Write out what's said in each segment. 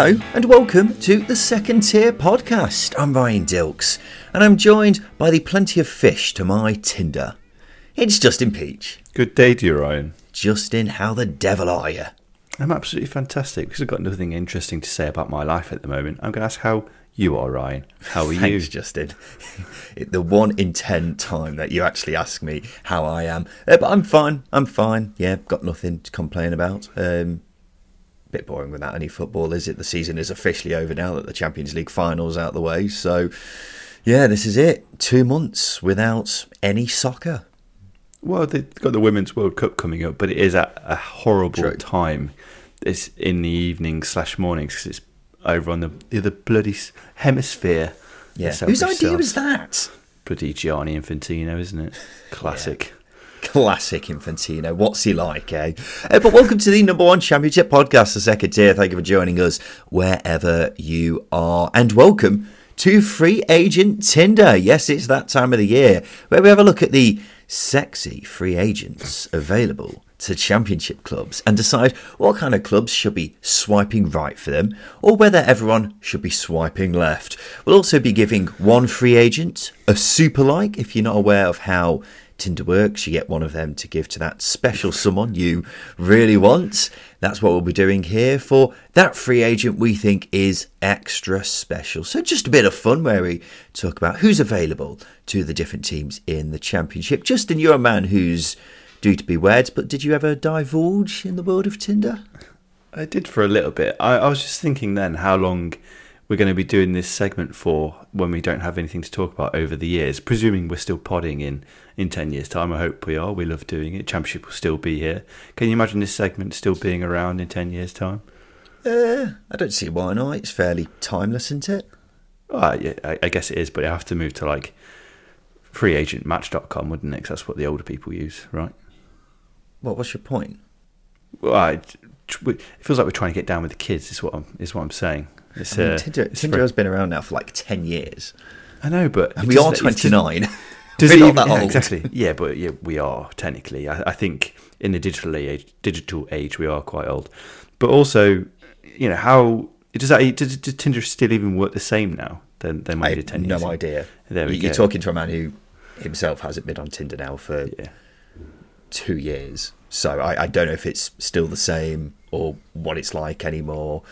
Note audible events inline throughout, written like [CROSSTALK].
Hello and welcome to the Second Tier Podcast. I'm Ryan Dilks and I'm joined by the plenty of fish to my Tinder. It's Justin Peach. Good day to you, Ryan. Justin, how the devil are you? I'm absolutely fantastic because I've got nothing interesting to say about my life at the moment. I'm going to ask how you are, Ryan. How are [LAUGHS] Thanks, you? Justin. the one in ten time that you actually ask me how I am. Uh, but I'm fine. I'm fine. Yeah, got nothing to complain about. Um, bit boring without any football, is it? The season is officially over now that the Champions League finals out the way. So, yeah, this is it. Two months without any soccer. Well, they've got the Women's World Cup coming up, but it is at a horrible True. time. It's in the evening slash mornings because it's over on the, the other bloody hemisphere. Yeah. Whose idea was that? Bloody Gianni Infantino, isn't it? Classic. Classic Infantino. What's he like, eh? Uh, but welcome to the number one championship podcast, the second tier. Thank you for joining us wherever you are. And welcome to Free Agent Tinder. Yes, it's that time of the year where we have a look at the sexy free agents available to championship clubs and decide what kind of clubs should be swiping right for them or whether everyone should be swiping left. We'll also be giving one free agent a super like if you're not aware of how Tinder works. You get one of them to give to that special someone you really want. That's what we'll be doing here for that free agent we think is extra special. So just a bit of fun where we talk about who's available to the different teams in the championship. Justin, you're a man who's due to be wed, but did you ever divulge in the world of Tinder? I did for a little bit. I, I was just thinking then how long we're going to be doing this segment for when we don't have anything to talk about over the years. Presuming we're still podding in in ten years' time, I hope we are. We love doing it. Championship will still be here. Can you imagine this segment still being around in ten years' time? Uh, I don't see why not. It's fairly timeless, isn't it? Well, yeah, I, I guess it is, but you have to move to like freeagentmatch.com, wouldn't it? 'Cause that's what the older people use, right? What was your point? Well, I, it feels like we're trying to get down with the kids. Is what I'm is what I'm saying. It's, I mean, uh, Tinder, has been around now for like 10 years. I know, but And we are [LAUGHS] doesn't- it doesn't- 29. Does We're it not even- that yeah, old. Exactly. Yeah, but yeah, we are technically. I, I think in the digital age, digital age, we are quite old. But also, you know, how does that? Does, does Tinder still even work the same now than than I when did ten no years? ago? idea. There we You- You're go. talking to a man who himself hasn't been on Tinder now for Yeah. two years. So I, I don't know if it's still the same or what it's like anymore.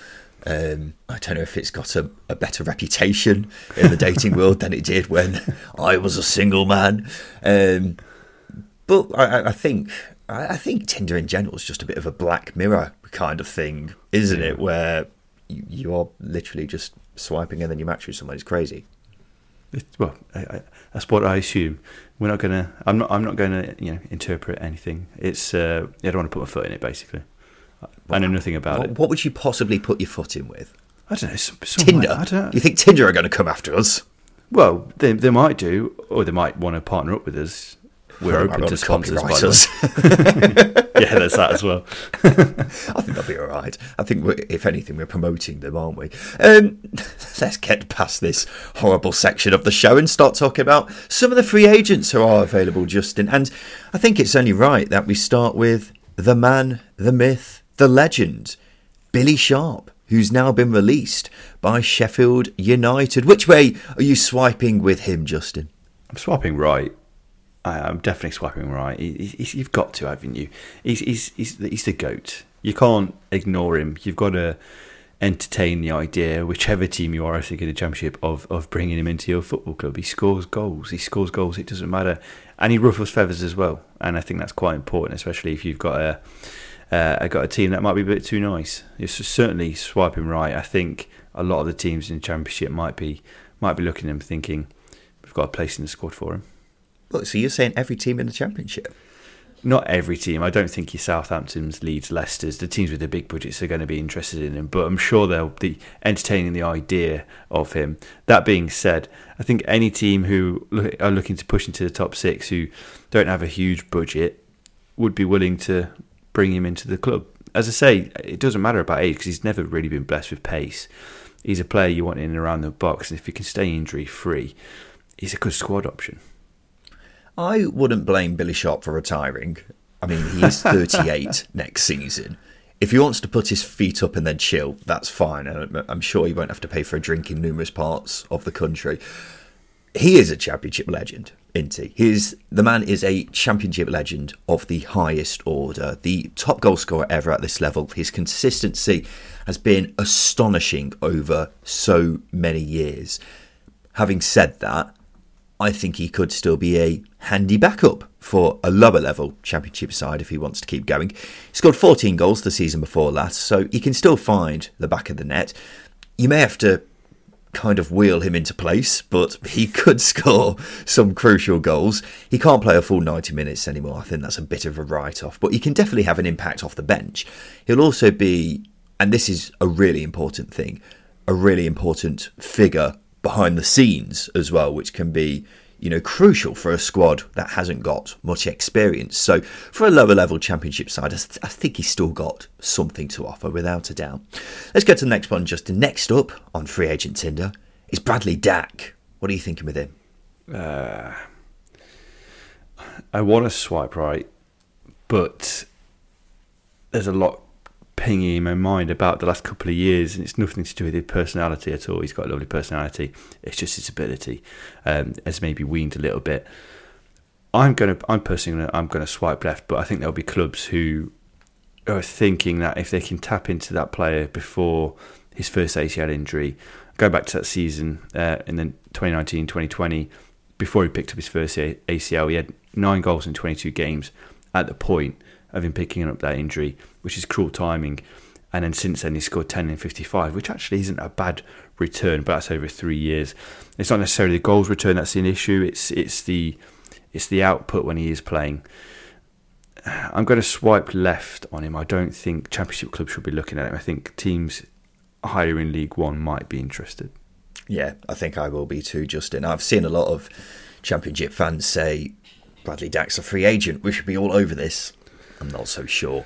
Um, I don't know if it's got a, a better reputation in the dating world than it did when I was a single man. Um, but I, I- think I I think Tinder in general is just a bit of a black mirror kind of thing, isn't it? Where you, you are literally just swiping and then you match with someone. It's crazy. It- well, I, I, that's what I assume. We're not gonna. I'm not. I'm not going to. You know, interpret anything. It's. Uh, I don't want to put my foot in it. Basically, I know nothing about What, it. what would you possibly put your foot in with? I don't know. Some, some Tinder. I don't know. You think Tinder are going to come after us? Well, they they might do, or they might want to partner up with us. We're open to sponsors, by the way. [LAUGHS] yeah, there's that as well. [LAUGHS] I think they'll be all right. I think, we're, if anything, we're promoting them, aren't we? Um, [LAUGHS] let's get past this horrible section of the show and start talking about some of the free agents who are available, Justin. And I think it's only right that we start with the man, the myth, the legend, Billy Sharp, who's now been released by Sheffield United. Which way are you swiping with him, Justin? I'm swapping right. I, I'm definitely swapping right. He, he's, you've got to, haven't you? He's, he's, he's, the- he's the goat. You can't ignore him. You've got to. entertain the idea, whichever team you are, I think in the championship, of of bringing him into your football club. He scores goals. He scores goals. It doesn't matter, and he ruffles feathers as well. And I think that's quite important, especially if you've got a uh, I got a team that might be a bit too nice. It's certainly swiping right. I think a lot of the teams in the championship might be might be looking at him thinking, we've got a place in the squad for him. Look, so you're saying every team in the championship? not every team. I don't think your Southamptons, Leeds, Leicester's, the teams with the big budgets are going to be interested in him. But I'm sure they'll be entertaining the idea of him. That being said, I think any team who are looking to push into the top six, who don't have a huge budget, would be willing to bring him into the club. As I say, it doesn't matter about age because he's never really been blessed with pace. He's a player you want in and around the box, and if he can stay injury free, he's a good squad option. I wouldn't blame Billy Sharp for retiring. I mean, he is 38 [LAUGHS] next season. If he wants to put his feet up and then chill, that's fine. I'm sure he won't have to pay for a drink in numerous parts of the country. He is a championship legend, isn't he? He's, the man is a championship legend of the highest order, the top goal scorer ever at this level. His consistency has been astonishing over so many years. Having said that, I think he could still be a handy backup for a lower level championship side if he wants to keep going. He scored 14 goals the season before last, so he can still find the back of the net. You may have to kind of wheel him into place, but he [LAUGHS] could score some crucial goals. He can't play a full 90 minutes anymore. I think that's a bit of a write off, but he can definitely have an impact off the bench. He'll also be, and this is a really important thing, a really important figure behind the scenes as well, which can be you know, crucial for a squad that hasn't got much experience. So, for a lower level championship side, I, th- I, think he's still got something to offer, without a doubt. Let's go to the next one, Justin. Next up on free agent Tinder is Bradley Dack. What are you thinking with him? Uh, I want to swipe right, but there's a lot pinging in my mind about the last couple of years, and it's nothing to do with his personality at all. He's got a lovely personality. It's just his ability um, has maybe weaned a little bit. I'm gonna, I'm personally, gonna, I'm gonna swipe left, but I think there'll be clubs who are thinking that if they can tap into that player before his first ACL injury, go back to that season uh, in the 2019-2020, before he picked up his first ACL, he had nine goals in 22 games. At the point of him picking up that injury, which is cruel timing. And then since then, he scored 10 in 55, which actually isn't a bad return, but that's over three years. It's not necessarily the goals return that's an issue. It's it's the it's the output when he is playing. I'm going to swipe left on him. I don't think Championship clubs should be looking at him. I think teams higher in League One might be interested. Yeah, I think I will be too, Justin. I've seen a lot of Championship fans say Bradley Dack's a free agent. We should be all over this. I'm not so sure.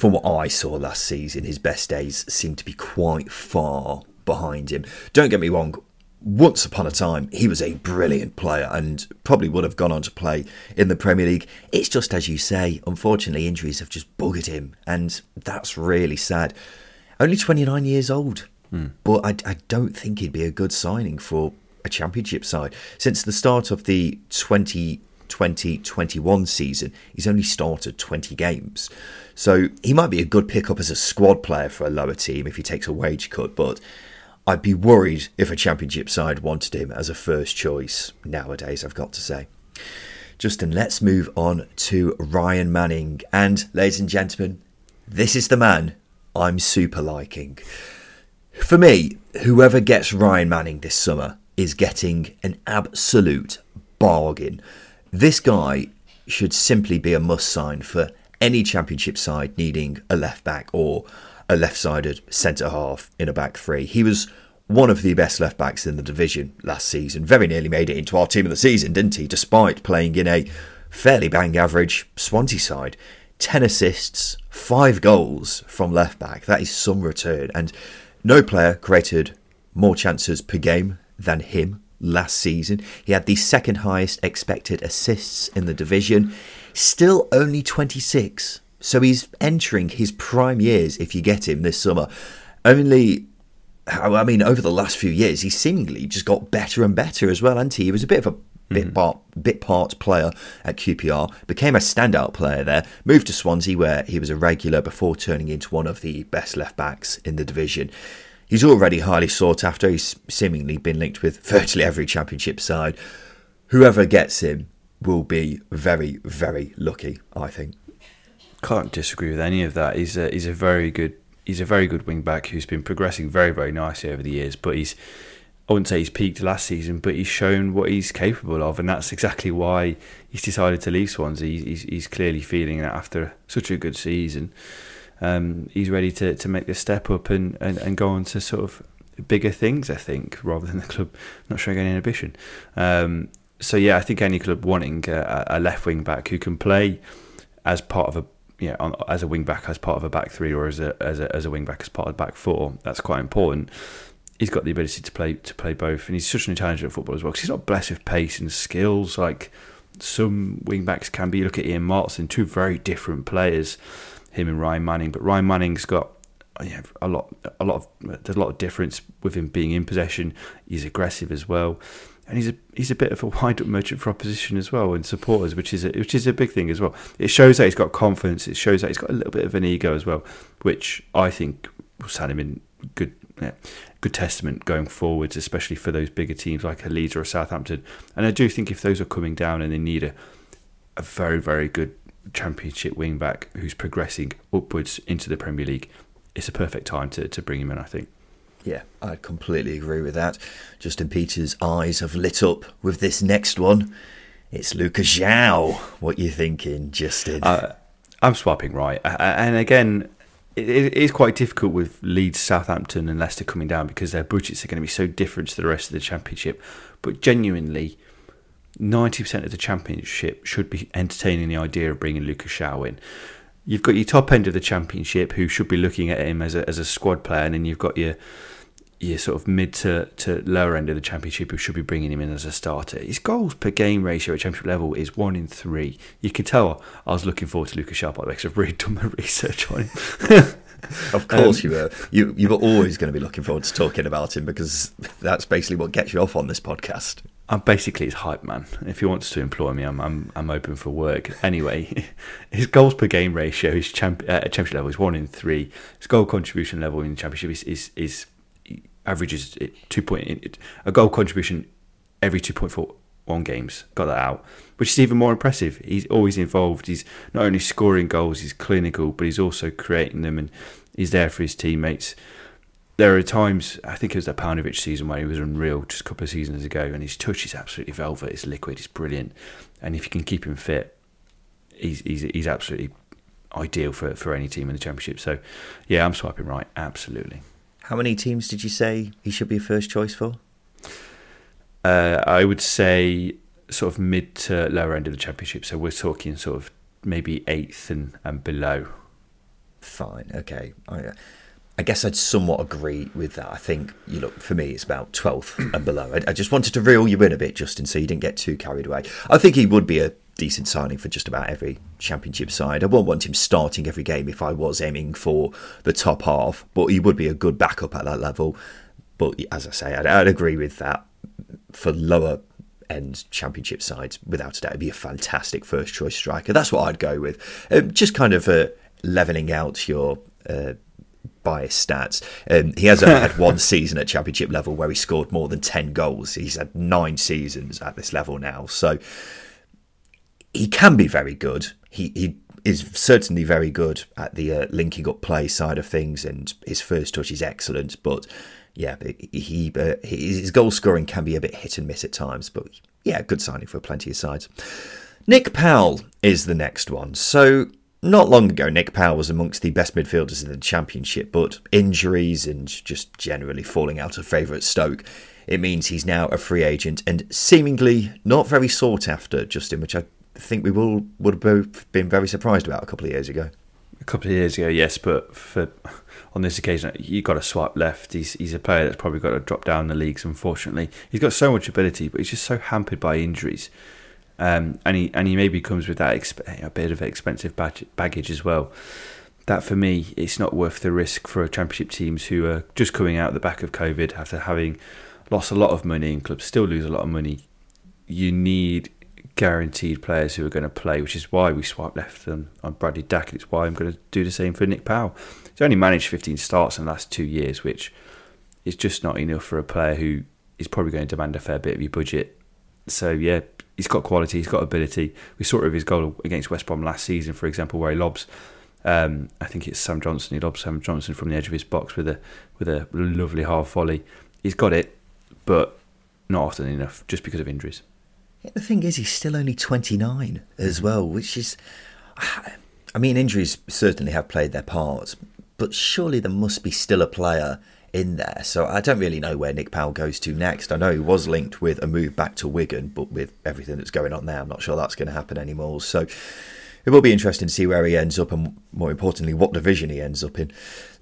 From what I saw last season, his best days seem to be quite far behind him. Don't get me wrong, once upon a time, he was a brilliant player and probably would have gone on to play in the Premier League. It's just as you say, unfortunately, injuries have just buggered him, and that's really sad. Only 29 years old, mm. but I, I, don't think he'd be a good signing for a championship side. Since the start of the 20 2021 season, he's only started 20 games. So he might be a good pickup as a squad player for a lower team if he takes a wage cut, but I'd be worried if a championship side wanted him as a first choice nowadays, I've got to say. Justin, let's move on to Ryan Manning. And, ladies and gentlemen, this is the man I'm super liking. For me, whoever gets Ryan Manning this summer is getting an absolute bargain. This guy should simply be a must sign for any championship side needing a left back or a left sided centre half in a back three. He was one of the best left backs in the division last season. Very nearly made it into our team of the season, didn't he? Despite playing in a fairly bang average Swansea side. 10 assists, 5 goals from left back. That is some return. And no player created more chances per game than him last season. He had the second highest expected assists in the division. Still only 26. So he's entering his prime years if you get him this summer. Only, I mean, over the last few years, he seemingly just got better and better as well, and he? he was a bit of a bit mm-hmm. part, bit part player at QPR, became a standout player there, moved to Swansea where he was a regular before turning into one of the best left backs in the division. He's already highly sought after. He's seemingly been linked with virtually every championship side. Whoever gets him will be very, very lucky, I think. Can't disagree with any of that. He's a, he's a very good he's a very good wing back who's been progressing very, very nicely over the years. But he's I wouldn't say he's peaked last season, but he's shown what he's capable of, and that's exactly why he's decided to leave Swansea. He's, he's clearly feeling that after such a good season, um, he's ready to, to make the step up and, and, and go on to sort of bigger things, I think, rather than the club not showing any ambition. Um, so yeah, I think any club wanting a, a left wing back who can play as part of a yeah, on, as a wing back as part of a back three or as a as a as a wing back as part of back four. That's quite important he's got the ability to play to play both, and he's such an intelligent footballer as well. Because he's not blessed with pace and skills like some wing backs can be. You look at Ian Maatsen, two very different players, him and Ryan Manning. But Ryan Manning's got yeah, a lot, a lot of there's a lot of difference with him being in possession. He's aggressive as well, and he's a he's a bit of a [LAUGHS] wide merchant for opposition as well and supporters, which is a, which is a big thing as well. It shows that he's got confidence. It shows that he's got a little bit of an ego as well, which I think will stand him in good yeah, good testament going forwards, especially for those bigger teams like a Leeds or a Southampton. And I do think if those are coming down and they need a, a very, very good championship wing back who's progressing upwards into the Premier League, it's a perfect time to, to bring him in, I think. Yeah, I completely agree with that. Justin Peach's eyes have lit up with this next one. It's Lucas João. What you thinking, Justin? Uh, I'm swapping right, and again, it is quite difficult with Leeds, Southampton, and Leicester coming down because their budgets are going to be so different to the rest of the Championship. But genuinely, 90% of the Championship should be entertaining the idea of bringing Lucas João in. You've got your top end of the Championship who should be looking at him as a, as a squad player, and then you've got your your sort of mid to, to lower end of the championship who should be bringing him in as a starter. His goals per game ratio at championship level is one in three. You can tell I was looking forward to Lucas João by the way, because I've really done my [LAUGHS] research on him. [LAUGHS] of course um, you were. You you were always going to be looking forward to talking about him because that's basically what gets you off on this podcast. I'm basically his hype man. If he wants to employ me, I'm I'm, I'm open for work. Anyway, [LAUGHS] his goals per game ratio, his champ, uh, championship level is one in three. His goal contribution level in the championship is is, is averages two point a goal contribution every two point four one games. Got that out, which is even more impressive. He's always involved. He's not only scoring goals, he's clinical, but he's also creating them, and he's there for his teammates. There are times, I think it was that Paunovic season where he was unreal just a couple of seasons ago, and his touch is absolutely velvet. It's liquid. It's brilliant, and if you can keep him fit, he's he's he's absolutely ideal for for any team in the championship. So, yeah, I'm swiping right. Absolutely. How many teams did you say he should be a first choice for? Uh, I would say sort of mid to lower end of the championship. So we're talking sort of maybe eighth and, and below. Fine. Okay. I, I guess I'd somewhat agree with that. I think you look for me, it's about twelfth and [CLEARS THROAT] below. I, I, just wanted to reel you in a bit, Justin, so you didn't get too carried away. I think he would be a decent signing for just about every championship side. I won't want him starting every game if I was aiming for the top half, but he would be a good backup at that level. But as I say, I'd, I'd agree with that for lower end championship sides, without a doubt, it'd be a fantastic first choice striker. That's what I'd go with. Um, just kind of uh, leveling out your. Uh, biased stats. Um, he has only had one [LAUGHS] season at championship level where he scored more than 10 goals. He's had nine seasons at this level now. So he can be very good. He he is certainly very good at the uh, linking up play side of things, and his first touch is excellent. But yeah, he uh, his goal scoring can be a bit hit and miss at times. But yeah, good signing for plenty of sides. Nick Powell is the next one. So not long ago, Nick Powell was amongst the best midfielders in the championship, but injuries and just generally falling out of favour at Stoke. It means he's now a free agent and seemingly not very sought after, Justin, which I think we will would have both been very surprised about a couple of years ago. A couple of years ago, yes, but for on this occasion, you've got to swipe left. He's he's a player that's probably got to drop down the leagues. Unfortunately, he's got so much ability, but he's just so hampered by injuries. Um, and he and he maybe comes with that exp- a bit of expensive baggage as well. That for me, it's not worth the risk for championship teams who are just coming out of the back of COVID after having lost a lot of money and clubs still lose a lot of money you need guaranteed players who are going to play, which is why we swipe left on, on Bradley Dack. It's why I'm going to do the same for Nick Powell. He's only managed 15 starts in the last two years, which is just not enough for a player who is probably going to demand a fair bit of your budget. So, yeah, he's got quality, he's got ability. We saw it with his goal against West Brom last season, for example, where he lobs. Um, I think it's Sam Johnstone. He lobs Sam Johnstone from the edge of his box with a with a lovely half volley. He's got it, but not often enough, just because of injuries. The thing is, he's still only 29 as well, which is. I mean, injuries certainly have played their part, but surely there must be still a player in there. So I don't really know where Nick Powell goes to next. I know he was linked with a move back to Wigan, but with everything that's going on there, I'm not sure that's going to happen anymore. So it will be interesting to see where he ends up and, more importantly, what division he ends up in.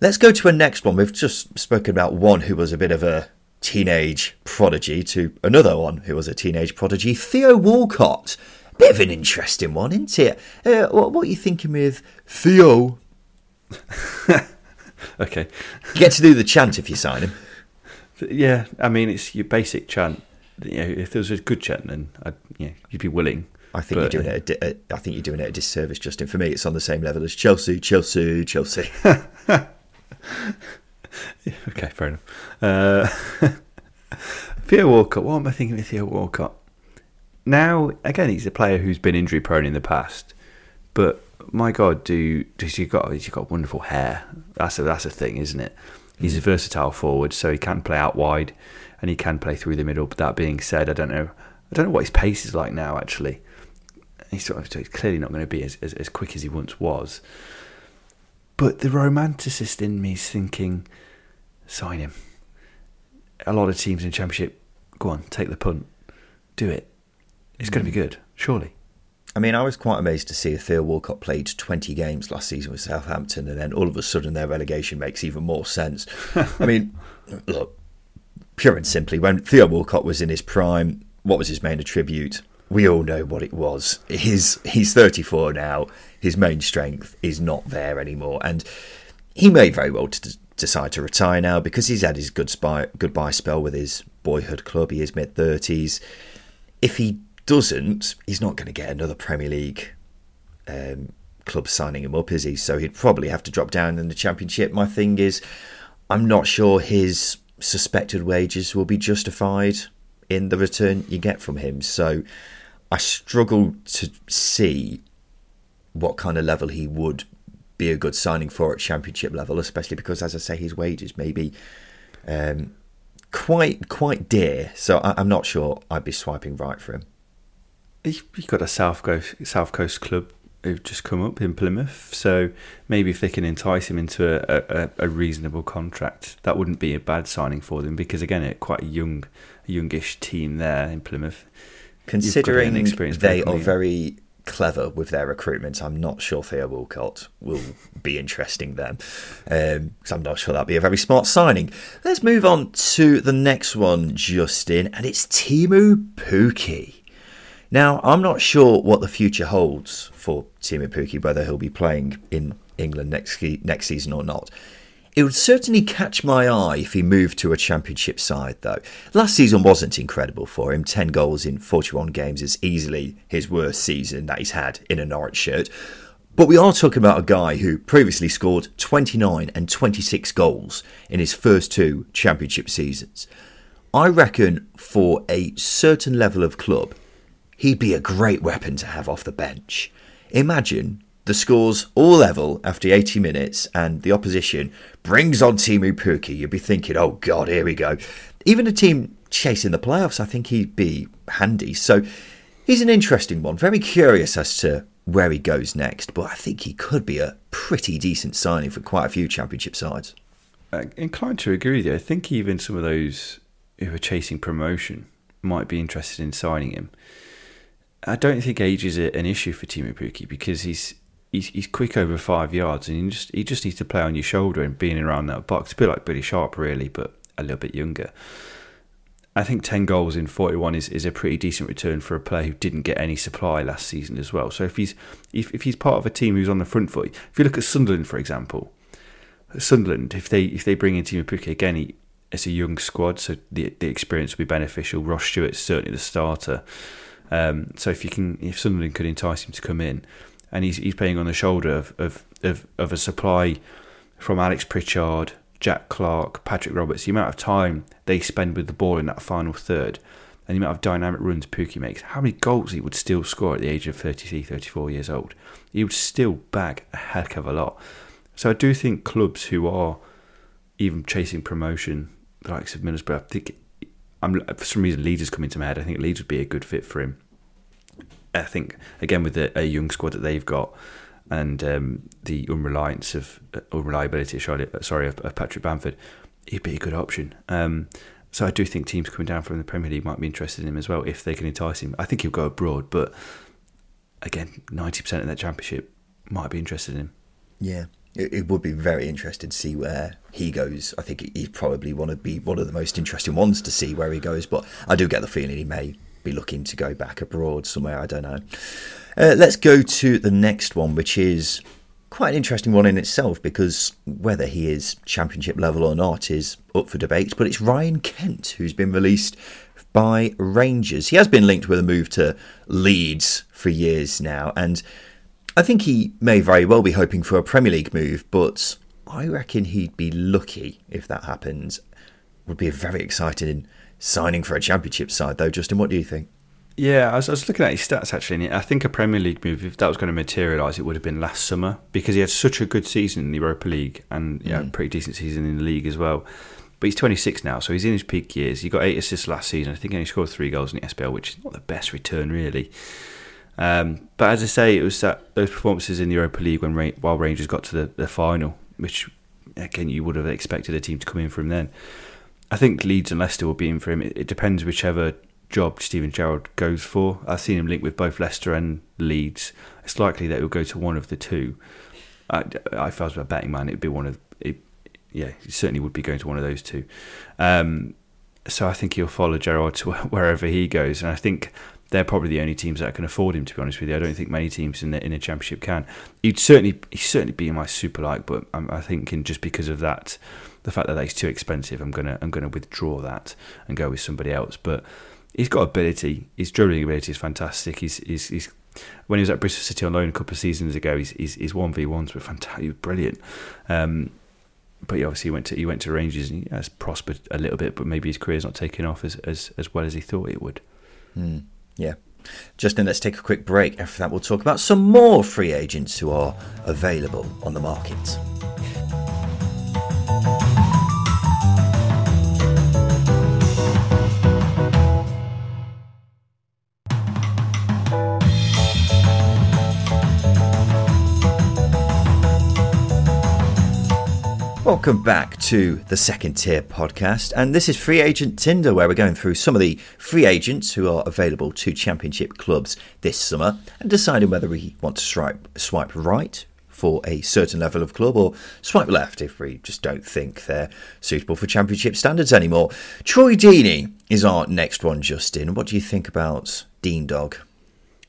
Let's go to a next one. We've just spoken about one who was a bit of a teenage prodigy to another one who was a teenage prodigy, Theo Walcott. Bit of an interesting one, isn't it? Uh, what, what are you thinking with Theo? [LAUGHS] [LAUGHS] okay. You get to do the chant if you sign him. Yeah, I mean, it's your basic chant. You know, if there was a good chant, then I'd, you know, you'd be willing. I think but, you're doing it. A, I think you're doing it a disservice, Justin. For me, it's on the same level as Chelsea, Chelsea, Chelsea. [LAUGHS] okay, fair enough. Uh, [LAUGHS] Theo Walcott. What am I thinking of Theo Walcott? Now, again, he's a player who's been injury prone in the past, but my God, do does he got he's got wonderful hair? That's a that's a thing, isn't it? He's a versatile forward, so he can play out wide and he can play through the middle. But that being said, I don't know. I don't know what his pace is like now. Actually, he's sort of he's clearly not going to be as, as, as quick as he once was. But the romanticist in me is thinking, sign him. A lot of teams in Championship, go on, take the punt, do it. It's mm. going to be good, surely. I mean, I was quite amazed to see Theo Walcott played 20 games last season with Southampton, and then all of a sudden their relegation makes even more sense. I mean, [LAUGHS] look, pure and simply, when Theo Walcott was in his prime, what was his main attribute? We all know what it was. His he's 34 now. His main strength is not there anymore, and he may very well t- decide to retire now because he's had his good spy, goodbye spell with his boyhood club. He is mid 30s. If he doesn't, he's not going to get another Premier League um, club signing him up, is he? So he'd probably have to drop down in the Championship. My thing is, I'm not sure his suspected wages will be justified in the return you get from him. So I struggle to see what kind of level he would be a good signing for at Championship level, especially because, as I say, his wages may be um, quite quite dear. So I, am not sure I'd be swiping right for him you've got a South Coast South Coast club who've just come up in Plymouth, so maybe if they can entice him into a, a, a reasonable contract, that wouldn't be a bad signing for them. Because again, it's quite a young, youngish team there in Plymouth. Considering they are very clever with their recruitment, I'm not sure Theo Walcott will be interesting them. Um, I'm not sure that'd be a very smart signing. Let's move on to the next one, Justin, and it's Teemu Pukki. Now, I'm not sure what the future holds for Teemu Pukki, whether he'll be playing in England next next season or not. It would certainly catch my eye if he moved to a championship side, though. Last season wasn't incredible for him. 10 goals in 41 games is easily his worst season that he's had in a Norwich shirt. But we are talking about a guy who previously scored 29 and 26 goals in his first two championship seasons. I reckon for a certain level of club, he'd be a great weapon to have off the bench. Imagine the scores all level after 80 minutes and the opposition brings on Teemu Pukki. You'd be thinking, oh God, here we go. Even a team chasing the playoffs, I think he'd be handy. So he's an interesting one. Very curious as to where he goes next, but I think he could be a pretty decent signing for quite a few championship sides. Uh, inclined to agree with you. I think even some of those who are chasing promotion might be interested in signing him. I don't think age is an issue for Teemu Pukki because he's he's he's quick over five yards and he just he just needs to play on your shoulder and being around that box. A bit like Billy Sharp, really, but a little bit younger. I think ten goals in forty one is, is a pretty decent return for a player who didn't get any supply last season as well. So if he's if, if he's part of a team who's on the front foot, if you look at Sunderland for example, Sunderland if they if they bring in Teemu Pukki again, he it's a young squad, so the the experience will be beneficial. Ross Stewart's certainly the starter. Um, so if you can, if Sunderland could entice him to come in, and he's he's playing on the shoulder of of, of, of a supply from Alex Pritchard, Jack Clarke, Patrick Roberts, the amount of time they spend with the ball in that final third, and the amount of dynamic runs Pukki makes, how many goals he would still score at the age of 33, 34 years old. He would still bag a heck of a lot. So I do think clubs who are even chasing promotion, the likes of Middlesbrough, I think I'm, for some reason Leeds is coming to my head. I think Leeds would be a good fit for him. I think again with a, a young squad that they've got, and um, the unreliance of uh, unreliability of Charlotte, uh, sorry of, of, Patrick Bamford, he'd be a good option. Um, so I do think teams coming down from the Premier League might be interested in him as well if they can entice him. I think he'll go abroad, but again, ninety percent of that championship might be interested in him. Yeah, it, it, would be very interesting to see where he goes. I think he'd probably want to be one of the most interesting ones to see where he goes. But I do get the feeling he may be looking to go back abroad somewhere. I don't know. Uh, let's go to the next one, which is quite an interesting one in itself because whether he is championship level or not is up for debate. But it's Ryan Kent who's been released by Rangers. He has been linked with a move to Leeds for years now, and I think he may very well be hoping for a Premier League move. But I reckon he'd be lucky if that happens. Would be a very exciting signing for a championship side, though. Justin, what do you think? Yeah, I was, I was, looking at his stats actually, and I think a Premier League move, if that was going to materialise, it would have been last summer because he had such a good season in the Europa League and yeah, mm. pretty decent season in the league as well. But he's 26 now, so he's in his peak years. He got eight assists last season. I think he only scored three goals in the SPL, which is not the best return really. Um, but as I say, it was that those performances in the Europa League when while Rangers got to the, the final, which again you would have expected a team to come in from then. I think Leeds and Leicester will be in for him. It, it depends whichever job Steven Gerrard goes for. I've seen him linked with both Leicester and Leeds. It's likely that he'll go to one of the two. I, if I was a betting man, it'd be one of. It, yeah, he certainly would be going to one of those two. Um, so I think he'll follow Gerrard to [LAUGHS] wherever he goes, and I think they're probably the only teams that can afford him. To be honest with you, I don't think many teams in the in a championship can. He'd certainly he'd certainly be in my super like, but I'm, I think in just because of that, the fact that he's too expensive, I'm gonna I'm gonna withdraw that and go with somebody else. But he's got ability. His dribbling ability is fantastic. He's, he's, he's when he was at Bristol City on loan a couple of seasons ago, he's his one v ones were fantastic, brilliant. Um, but he obviously went to he went to Rangers and he has prospered a little bit, but maybe his career's not taking off as as, as well as he thought it would. Mm, yeah. Justin, let's take a quick break. After that, we'll talk about some more free agents who are available on the market. Welcome back to the second tier podcast, and this is Free Agent Tinder, where we're going through some of the free agents who are available to championship clubs this summer and deciding whether we want to swipe, swipe right for a certain level of club or swipe left if we just don't think they're suitable for championship standards anymore. Troy Deeney is our next one, Justin. What do you think about Dean Dog?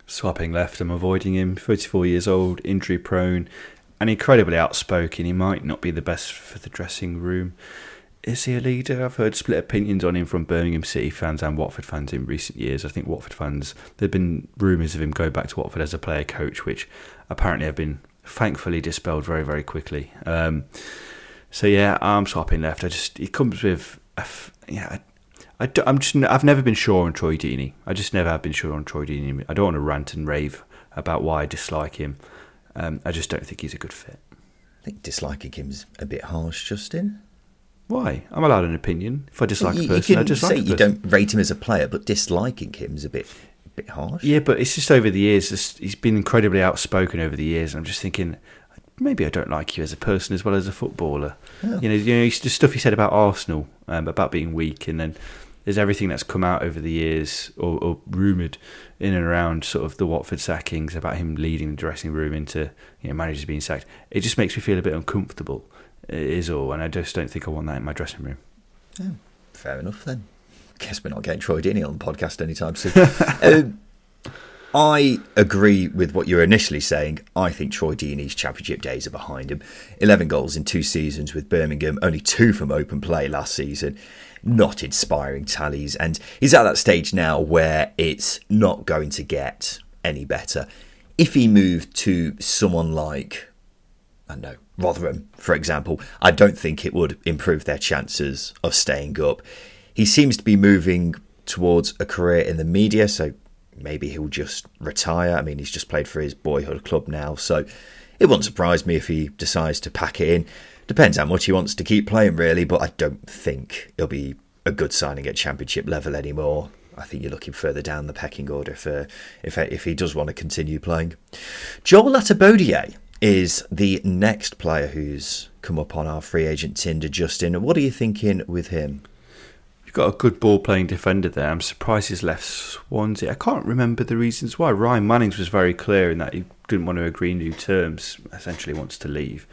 Swapping left, I'm avoiding him. 34 years old, injury prone and incredibly outspoken. He might not be the best for the dressing room. Is he a leader? I've heard split opinions on him from Birmingham City fans and Watford fans in recent years. I think Watford fans, there have been rumours of him going back to Watford as a player coach, which apparently have been thankfully dispelled very, very quickly. Um, so yeah, I'm swapping left. I just, he comes with, yeah, I, am just, I've never been sure on Troy Deeney. I just never have been sure on Troy Deeney. I don't want to rant and rave about why I dislike him. Um, I just don't think he's a good fit. I think disliking him's a bit harsh, Justin. Why? I'm allowed an opinion. If I dislike you, a person, you I dislike say you don't rate him as a player, but disliking him's a bit, a bit harsh. Yeah, but it's just over the years. He's been incredibly outspoken over the years, and I'm just thinking maybe I don't like you as a person as well as a footballer. Oh. You know, you know, the stuff he said about Arsenal, um, about being weak, and then there's everything that's come out over the years or, or rumoured in and around sort of the Watford sackings about him leading the dressing room into you know managers being sacked. It just makes me feel a bit uncomfortable. Is all, and I just don't think I want that in my dressing room. Yeah, fair enough then. Guess we're not getting Troy Deeney on the podcast anytime soon. [LAUGHS] um, I agree with what you were initially saying. I think Troy Deeney's championship days are behind him. 11 goals in two seasons with Birmingham, only two from open play last season. Not inspiring tallies. And he's at that stage now where it's not going to get any better. If he moved to someone like, I don't know, Rotherham, for example, I don't think it would improve their chances of staying up. He seems to be moving towards a career in the media, so maybe he'll just retire. I mean, he's just played for his boyhood club now, so it won't surprise me if he decides to pack it in. Depends how much he wants to keep playing, really, but I don't think it'll be a good signing at championship level anymore. I think you're looking further down the pecking order for if if he does want to continue playing. Joel Latibeaudiere is the next player who's come up on our free agent Tinder. Justin, what are you thinking with him? Got a good ball playing defender there. I'm surprised he's left Swansea. I can't remember the reasons why. Ryan Mannings was very clear in that he didn't want to agree new terms, essentially wants to leave.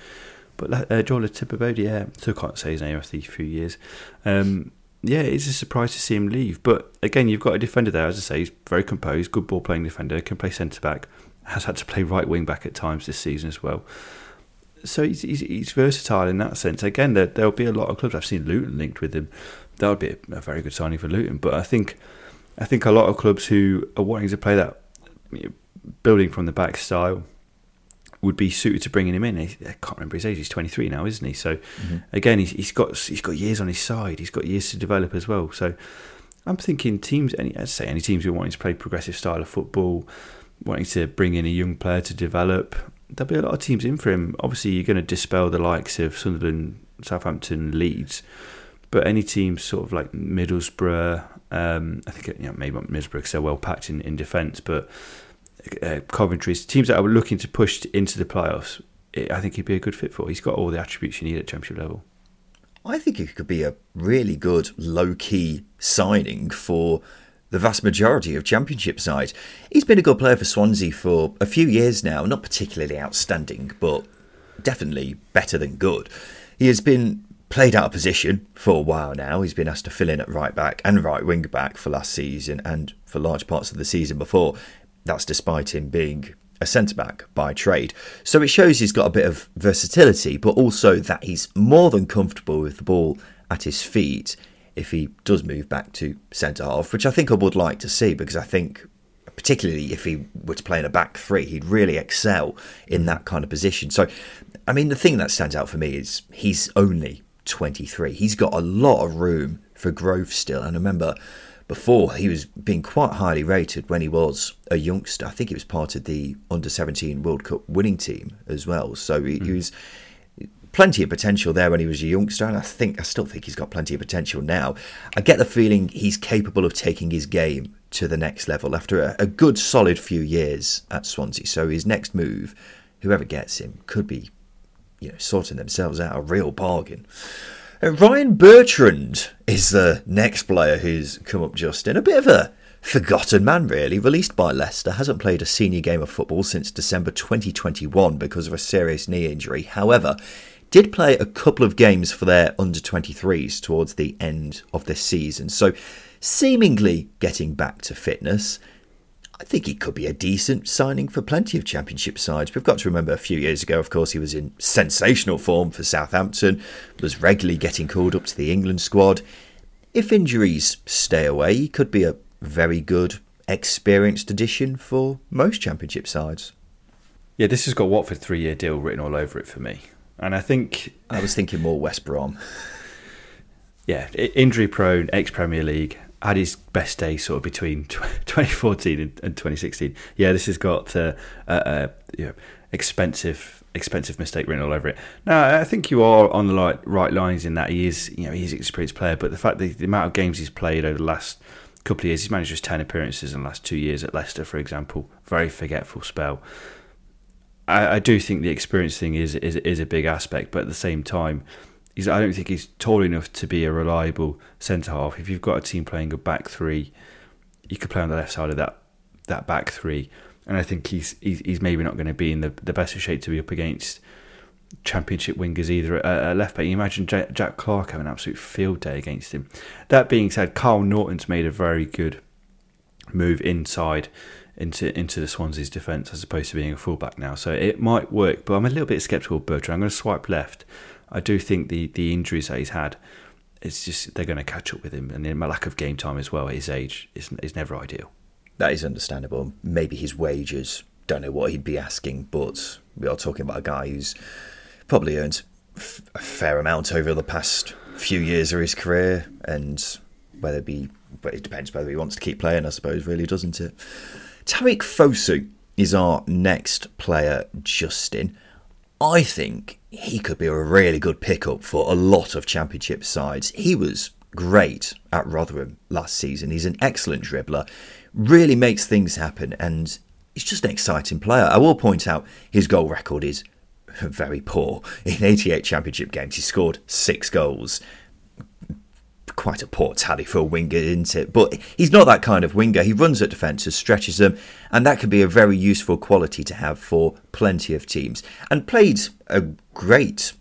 But uh, Joel Latibeaudiere, yeah, I can't say his name after a few years. Um, yeah, it's a surprise to see him leave. But again, you've got a defender there, as I say, he's very composed, good ball playing defender, can play centre back, has had to play right wing back at times this season as well. So he's, he's, he's versatile in that sense. Again, there, there'll be a lot of clubs. I've seen Luton linked with him that would be a, very good signing for Luton. But I think I think a lot of clubs who are wanting to play that building from the back style would be suited to bringing him in. I can't remember his age. He's 23 now, isn't he? So mm-hmm. again, he's, he's got he's got years on his side. He's got years to develop as well. So I'm thinking teams, any I'd say any teams who are wanting to play progressive style of football, wanting to bring in a young player to develop. There'll be a lot of teams in for him. Obviously, you're going to dispel the likes of Sunderland, Southampton, Leeds but any teams sort of like Middlesbrough, um, I think you know, maybe Middlesbrough because they're well packed in, in defence, but uh, Coventry's teams that are looking to push into the playoffs, it, I think he'd be a good fit for. He's got all the attributes you need at Championship level. I think it could be a really good low key signing for the vast majority of championship sides. He's been a good player for Swansea for a few years now, not particularly outstanding, but definitely better than good. He has been played out of position for a while now. He's been asked to fill in at right back and right wing back for last season and for large parts of the season before. That's despite him being a centre back by trade. So it shows he's got a bit of versatility, but also that he's more than comfortable with the ball at his feet if he does move back to centre half, which I think I would like to see because I think particularly if he were to play in a back three, he'd really excel in that kind of position. So, I mean, the thing that stands out for me is he's only 23. He's got a lot of room for growth still. And I remember, before he was being quite highly rated when he was a youngster. I think he was part of the under 17 World Cup winning team as well. So he, mm. he, was plenty of potential there when he was a youngster, and I think I still think he's got plenty of potential now. I get the feeling he's capable of taking his game to the next level after a, a good solid few years at Swansea. So his next move, whoever gets him, could be you know, sorting themselves out a real bargain. Uh, Ryan Bertrand is the next player who's come up Justin a bit of a forgotten man, really. Released by Leicester, hasn't played a senior game of football since December 2021 because of a serious knee injury. However, did play a couple of games for their under 23s towards the end of this season, so seemingly getting back to fitness. I think he could be a decent signing for plenty of championship sides. We've got to remember a few years ago, of course, he was in sensational form for Southampton, was regularly getting called up to the England squad. If injuries stay away, he could be a very good, experienced addition for most championship sides. Yeah, this has got Watford three year deal written all over it for me. And I think. I was thinking more West Brom. [LAUGHS] yeah, injury prone, ex Premier League had his best day sort of between [LAUGHS] 2014 and, 2016. Yeah, this has got uh, a, you know, expensive expensive mistake written all over it. Now, I think you are on the right, right lines in that he is, you know, he's an experienced player, but the fact that the amount of games he's played over the last couple of years, he's managed just 10 appearances in the last two years at Leicester, for example, very forgetful spell. I, I do think the experience thing is, is is a big aspect, but at the same time, he's I don't think he's tall enough to be a reliable centre half. If you've got a team playing a back three, you could play on the left side of that that back three, and I think he's he's, he's maybe not going to be in the the best of shape to be up against championship wingers either at, left back. You imagine Jack, Jack Clarke having an absolute field day against him. That being said, Kyle Naughton's made a very good move inside into into the Swansea's defence as opposed to being a fullback now. So it might work, but I'm a little bit sceptical of Bertrand. I'm going to swipe left. I do think the the injuries that he's had, it's just they're going to catch up with him, and then my lack of game time as well at his age is is never ideal. That is understandable. Maybe his wages don't know what he'd be asking, but we are talking about a guy who's probably earned f- a fair amount over the past few years of his career, and whether it be, but it depends whether he wants to keep playing, I suppose, really, doesn't it? Tariq Fosu is our next player, Justin. I think he could be a really good pickup for a lot of championship sides. He was great at Rotherham last season. He's an excellent dribbler, really makes things happen, and he's just an exciting player. I will point out his goal record is [LAUGHS] very poor. In 88 championship games, he scored six goals. Quite a poor tally for a winger, isn't it? But he's not that kind of winger. He runs at defences, stretches them, and that can be a very useful quality to have for plenty of teams. And played a great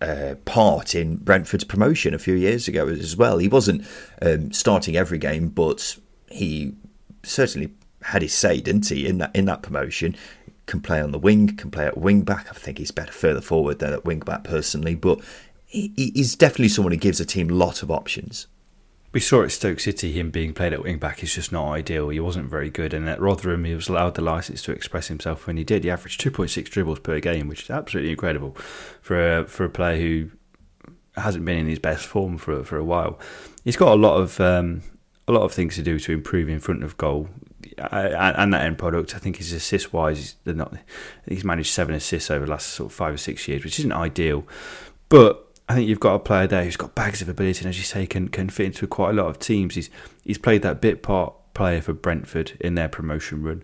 uh, part in Brentford's promotion a few years ago as well. He wasn't um, starting every game, but he certainly had his say, didn't he, in that in that promotion? Can play on the wing, can play at wing back. I think he's better further forward than at wing back personally, but he's definitely someone who gives a team a lot of options. We saw at Stoke City him being played at wing back is just not ideal. He wasn't very good, and at Rotherham he was allowed the license to express himself when he did. He averaged two point six dribbles per game, which is absolutely incredible for a, for a player who hasn't been in his best form for for a while. He's got a lot of um, a lot of things to do to improve in front of goal and that end product. I think his assist wise, they're not. He's managed seven assists over the last sort of five or six years, which isn't ideal. But I think you've got a player there who's got bags of ability, and as you say, can can fit into quite a lot of teams. He's he's played that bit part player for Brentford in their promotion run,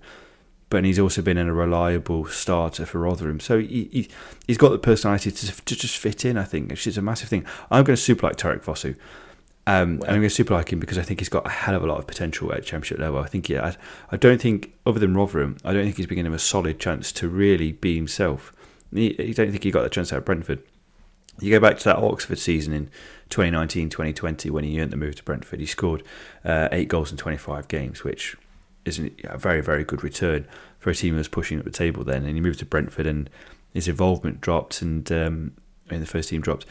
but he's also been a reliable starter for Rotherham. So he, he has got the personality to, to just fit in. I think is a massive thing. I'm going to super like Tariqe Fosu. Um, and I'm going to super like him because I think he's got a hell of a lot of potential at championship level. I think yeah, I, I don't think other than Rotherham, I don't think he's been given a solid chance to really be himself. He, I don't think he got the chance at Brentford. You go back to that Oxford season in 2019-2020 when he earned the move to Brentford. He scored uh, eight goals in 25 games, which is a very very good return for a team that was pushing at the table then. And he moved to Brentford, and his involvement dropped, and um, the first team dropped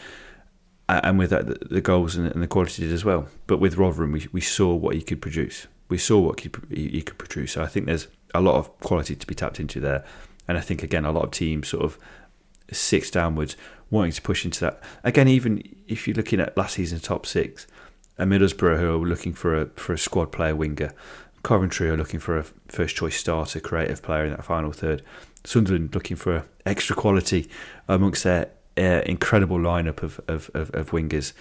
and with that, the goals and the quality did as well. But with Rotherham, we, we saw what he could produce. We saw what he could produce. So I think there's a lot of quality to be tapped into there. And I think, again, a lot of teams sort of six downwards wanting to push into that. Again, even if you're looking at last season's top six, a Middlesbrough who are looking for a, for a squad player winger, Coventry are looking for a first choice starter, creative player in that final third, Sunderland looking for extra quality amongst their uh, incredible lineup of, of, of, of, wingers.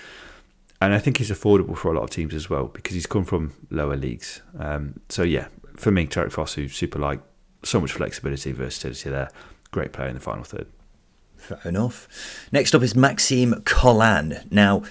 And I think he's affordable for a lot of teams as well because he's come from lower leagues. Um, so, yeah, for me, Tariqe Fosu, super like, so much flexibility, versatility there. Great player in the final third. Fair enough. Next up is Maxime Colin. Now,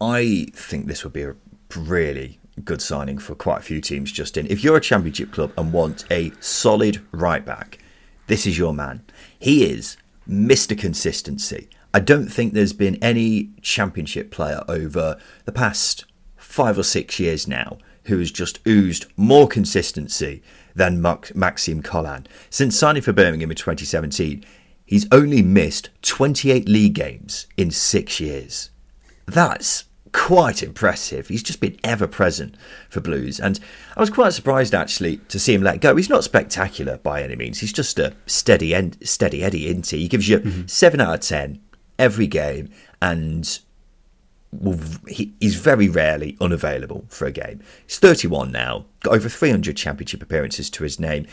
I think this would be a really good signing for quite a few teams, Justin. If you're a championship club and want a solid right back, this is your man. He is Mr. Consistency. I don't think there's been any championship player over the past five or six years now who has just oozed more consistency than Maxime Colin. Since signing for Birmingham in 2017, he's only missed 28 league games in six years. That's quite impressive. He's just been ever present for Blues, and I was quite surprised actually to see him let go. He's not spectacular by any means. He's just a steady end, steady Eddie, isn't he? He gives you mm-hmm. seven out of ten every game, and he, he's very rarely unavailable for a game. He's 31 now, got over 300 championship appearances to his name.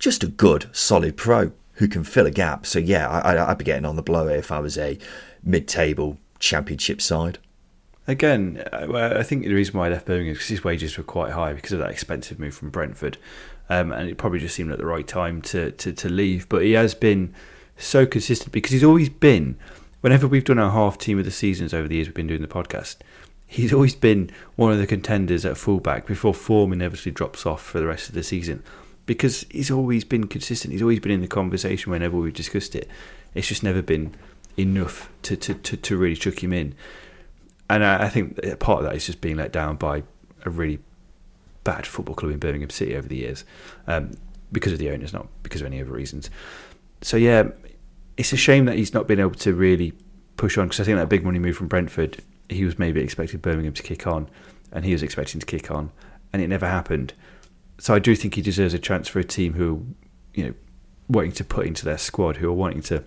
Just a good, solid pro who can fill a gap. So yeah, I, would be getting on the blower if I was a mid-table championship side. Again, I think the reason why I left Birmingham is because his wages were quite high because of that expensive move from Brentford, um, and it probably just seemed at the right time to, to, to leave. But he has been so consistent because he's always been whenever we've done our half team of the seasons over the years we've been doing the podcast, he's always been one of the contenders at fullback before form inevitably drops off for the rest of the season. Because he's always been consistent. He's always been in the conversation whenever we've discussed it. It's just never been enough to, to, to, to really chuck him in. And I, I think part of that is just being let down by a really bad football club in Birmingham City over the years. Um, because of the owners, not because of any other reasons. So yeah, it's a shame that he's not been able to really push on because I think that big money move from Brentford, he was maybe expecting Birmingham to kick on, and he was expecting to kick on, and it never happened. So I do think he deserves a chance for a team who, you know, wanting to put into their squad, who are wanting to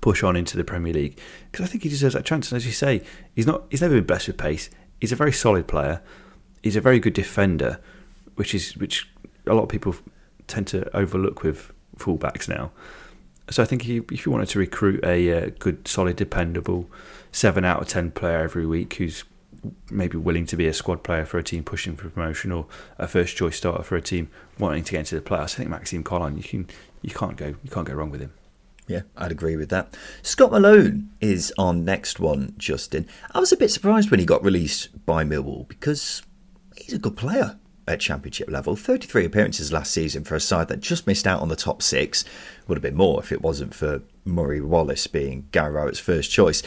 push on into the Premier League, because I think he deserves that chance. And as you say, he's not, he's never been blessed with pace. He's a very solid player. He's a very good defender, which is which a lot of people tend to overlook with fullbacks now. So I think if you, if you wanted to recruit a uh, good, solid, dependable seven out of ten player every week who's maybe willing to be a squad player for a team pushing for promotion or a first choice starter for a team wanting to get into the playoffs, I think Maxime Colin, you can you can't go you can't go wrong with him. Yeah, I'd agree with that. Scott Malone is our next one, Justin. I was a bit surprised when he got released by Millwall because he's a good player at championship level. 33 appearances last season for a side that just missed out on the top six. Would have been more if it wasn't for Murray Wallace being Gary Rowett's first choice.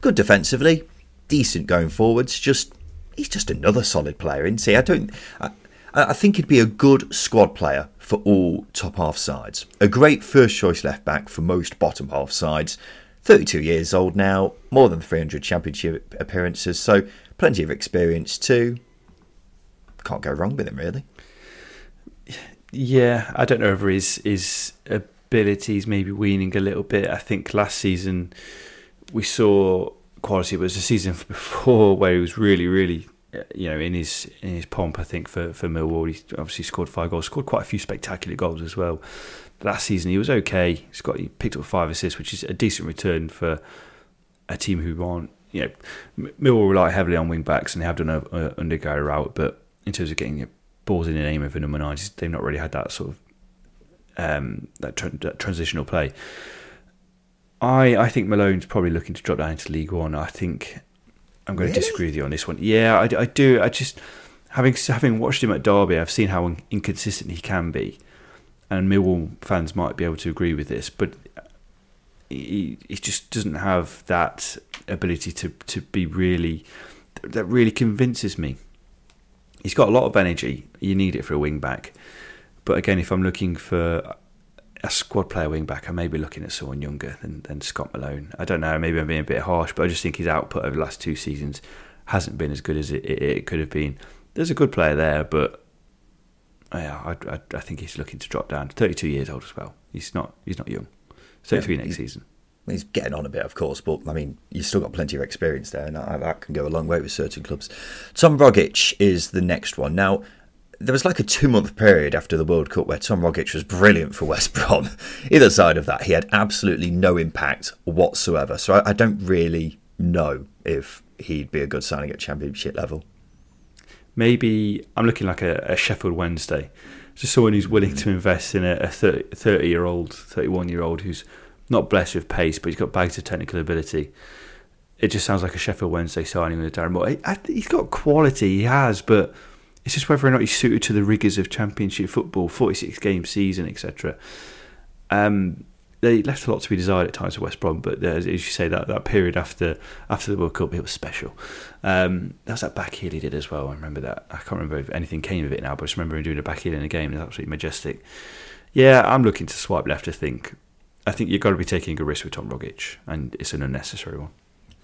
Good defensively, decent going forwards. Just he's just another solid player, isn't he? I don't. I, I think he'd be a good squad player for all top half sides. A great first choice left back for most bottom half sides. 32 years old now, more than 300 championship appearances, so plenty of experience too can't go wrong with him, really. Yeah, I don't know if his his abilities maybe weaning a little bit. I think last season we saw quality. but It was the season [LAUGHS] before where he was really, really, uh, you know, in his in his pomp. I think for for Millwall, he obviously scored five goals, scored quite a few spectacular goals as well. That season he was okay. He's got he picked up five assists, which is a decent return for a team who aren't. You know, Millwall rely heavily on wing backs and they have done a, a under Gary Rowett, but in terms of getting balls in the name of a number nine. They've not really had that sort of um, that, tra- that, transitional play. I I think Malone's probably looking to drop down into League One. I think I'm going really? to disagree with you on this one. Yeah, I, I do. I just having having watched him at Derby, I've seen how inconsistent he can be, and Millwall fans might be able to agree with this, but. He, he just doesn't have that ability to, to be really that really convinces me he's got a lot of energy. You need it for a wing back. But again, if I'm looking for a squad player wing back, I may be looking at someone younger than, than Scott Malone. I don't know. Maybe I'm being a bit harsh, but I just think his output over the last two seasons hasn't been as good as it, it, it could have been. There's a good player there, but yeah, I, I, I, think he's looking to drop down. 32 years old as well. He's not. He's not young. 33 yeah, next season he's getting on a bit, of course, but I mean, you've still got plenty of experience there, and that, that can go a long way with certain clubs. Tom Rogic is the next one. Now, there was like a two month period after the World Cup where Tom Rogic was brilliant for West Brom. [LAUGHS] Either side of that, he had absolutely no impact whatsoever. So I, I don't really know if he'd be a good signing at Championship level. Maybe I'm looking like a, a Sheffield Wednesday, just someone who's willing to invest in a, a 30 year old, 31 year old who's not blessed with pace, but he's got bags of technical ability. It just sounds like a Sheffield Wednesday signing with a Darren Moore. He's got quality, he has, but it's just whether or not he's suited to the rigours of Championship football, 46 game season, etc. Um, they left a lot to be desired at times at West Brom, but as you say, that, that period after after the World Cup, it was special. Um, that was that back heel he did as well. I remember that. I can't remember if anything came of it now, but I just remember him doing a back heel in a game. It was absolutely majestic. Yeah, I'm looking to swipe left, I think. I think you've got to be taking a risk with Tom Rogic, and it's an unnecessary one.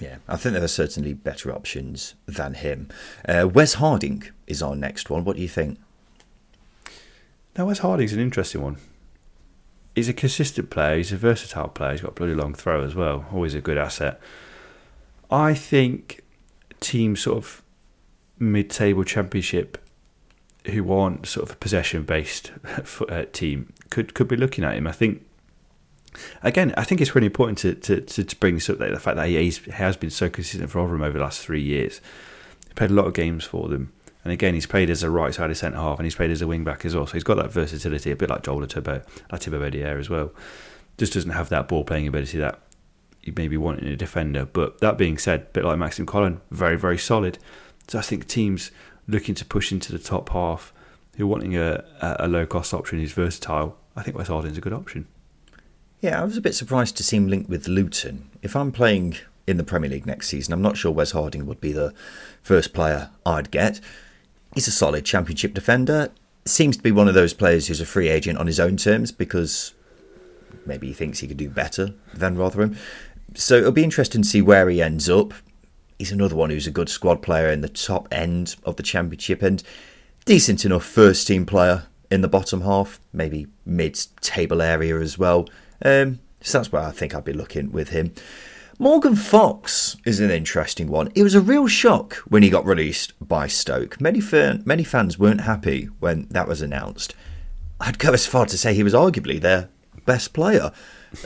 Yeah, I think there are certainly better options than him. Uh, Wes Harding is our next one. What do you think? Now, Wes Harding's an interesting one. He's a consistent player. He's a versatile player. He's got a bloody long throw as well. Always a good asset. I think teams sort of mid-table championship who want sort of a possession-based [LAUGHS] uh, team could could be looking at him. I think again, I think it's really important to, to, to, to bring this up the fact that he has been so consistent for Rotherham over the last three years. He played a lot of games for them. And again, he's played as a right sided centre half and he's played as a wing back as well. So he's got that versatility, a bit like Joel Latibo, Latibeaudiere as well. Just doesn't have that ball playing ability that you maybe want in a defender. But that being said, a bit like Maxime Colin, very, very solid. So I think teams looking to push into the top half who are wanting a, a low cost option who's versatile, I think Wes Harding's a good option. Yeah, I was a bit surprised to see him linked with Luton. If I'm playing in the Premier League next season, I'm not sure Wes Harding would be the first player I'd get. He's a solid Championship defender. seems to be one of those players who's a free agent on his own terms because maybe he thinks he could do better than Rotherham. So it'll be interesting to see where he ends up. He's another one who's a good squad player in the top end of the championship and decent enough first team player in the bottom half, maybe mid table area as well. Um, so that's where I think I'd be looking with him. Morgan Fox is an interesting one. It was a real shock when he got released by Stoke. Many, fan, many fans weren't happy when that was announced. I'd go as far to say he was arguably their best player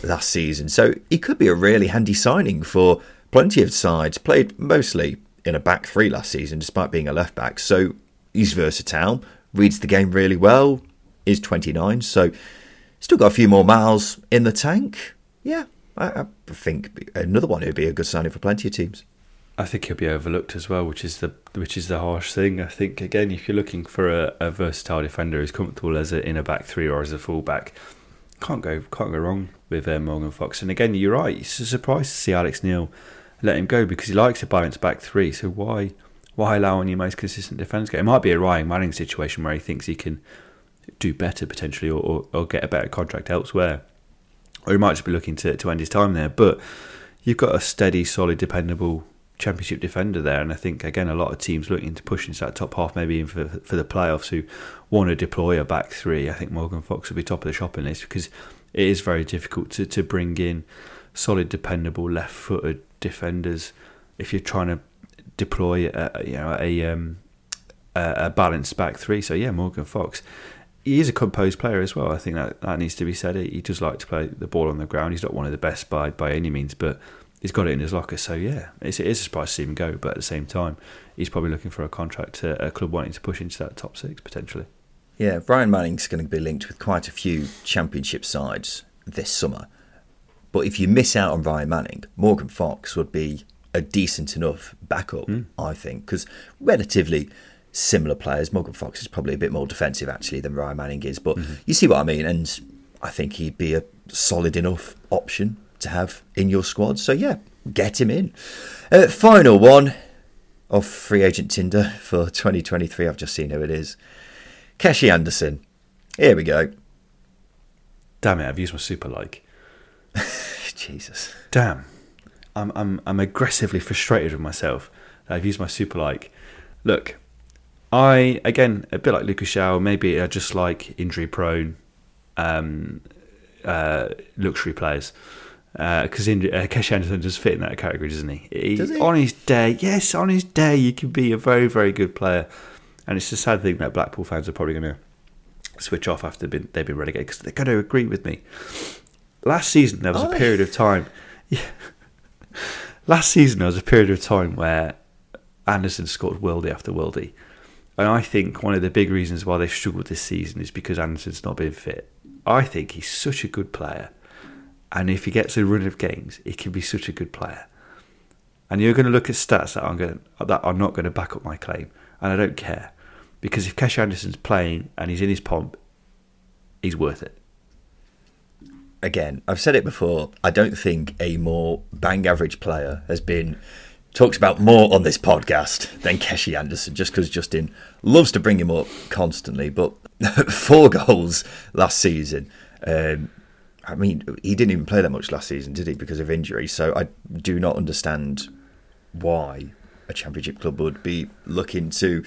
last season, so he could be a really handy signing for plenty of sides. Played mostly in a back three last season, despite being a left back, so he's versatile, reads the game really well, is 29, so still got a few more miles in the tank. Yeah, I, I think another one who'd be a good signing for plenty of teams. I think he'll be overlooked as well, which is the which is the harsh thing. I think again, if you're looking for a, a versatile defender who's comfortable as a in a back three or as a fullback, can't go can't go wrong with uh, Morgan Fox. And again, you're right. It's a surprise to see Alex Neil let him go because he likes a balanced back three. So why why allow on your most consistent defence It might be a Ryan Manning situation where he thinks he can do better potentially or, or, or get a better contract elsewhere or he might just be looking to, to end his time there. But you've got a steady, solid, dependable championship defender there, and I think again a lot of teams looking to push into that top half, maybe even for for the playoffs, who want to deploy a back three. I think Morgan Fox will be top of the shopping list because it is very difficult to to bring in solid, dependable left-footed defenders if you're trying to deploy a, you know a um, a balanced back three. So yeah, Morgan Fox he is a composed player as well. I think that, that needs to be said. He does like to play the ball on the ground. He's not one of the best by by any means, but he's got it in his locker. So yeah, it's, it is a surprise to see him go. But at the same time, he's probably looking for a contract, a club wanting to push into that top six potentially. Yeah, Ryan Manning's going to be linked with quite a few championship sides this summer. But if you miss out on Ryan Manning, Morgan Fox would be a decent enough backup, mm. I think, because relatively similar players. Morgan Fox is probably a bit more defensive actually than Ryan Manning is, but mm-hmm. you see what I mean. And I think he'd be a solid enough option to have in your squad. So yeah, get him in. Uh, final one of free agent Tinder [LAUGHS] for 2023. I've just seen who it is. Keshi Anderson. Here we go. Damn it! I've used my super like. [LAUGHS] Jesus. Damn. I'm I'm I'm aggressively frustrated with myself. I've used my super like. Look, I again a bit like Lucas João, maybe I just like injury prone um, uh, luxury players because uh, uh, Keshi Anderson does fit in that category, doesn't he? he? Does he? On his day, yes, on his day, you can be a very very good player, and it's a sad thing that Blackpool fans are probably going to switch off after they've been, they've been relegated because they're going to agree with me. Last season there was a period of time. Yeah, [LAUGHS] last season there was a period of time where Anderson scored worldie after worldie and I think one of the big reasons why they've struggled this season is because Anderson's not been fit. I think he's such a good player. And if he gets a run of games, he can be such a good player. And you're going to look at stats that, I'm going to, that are not going to back up my claim. And I don't care. Because if Keshi Anderson's playing and he's in his pomp, he's worth it. Again, I've said it before. I don't think a more bang average player has been talks about more on this podcast than Keshi Anderson, just because Justin loves to bring him up constantly. But [LAUGHS] four goals last season. Um, I mean, he didn't even play that much last season, did he, because of injury? So I do not understand why a championship club would be looking to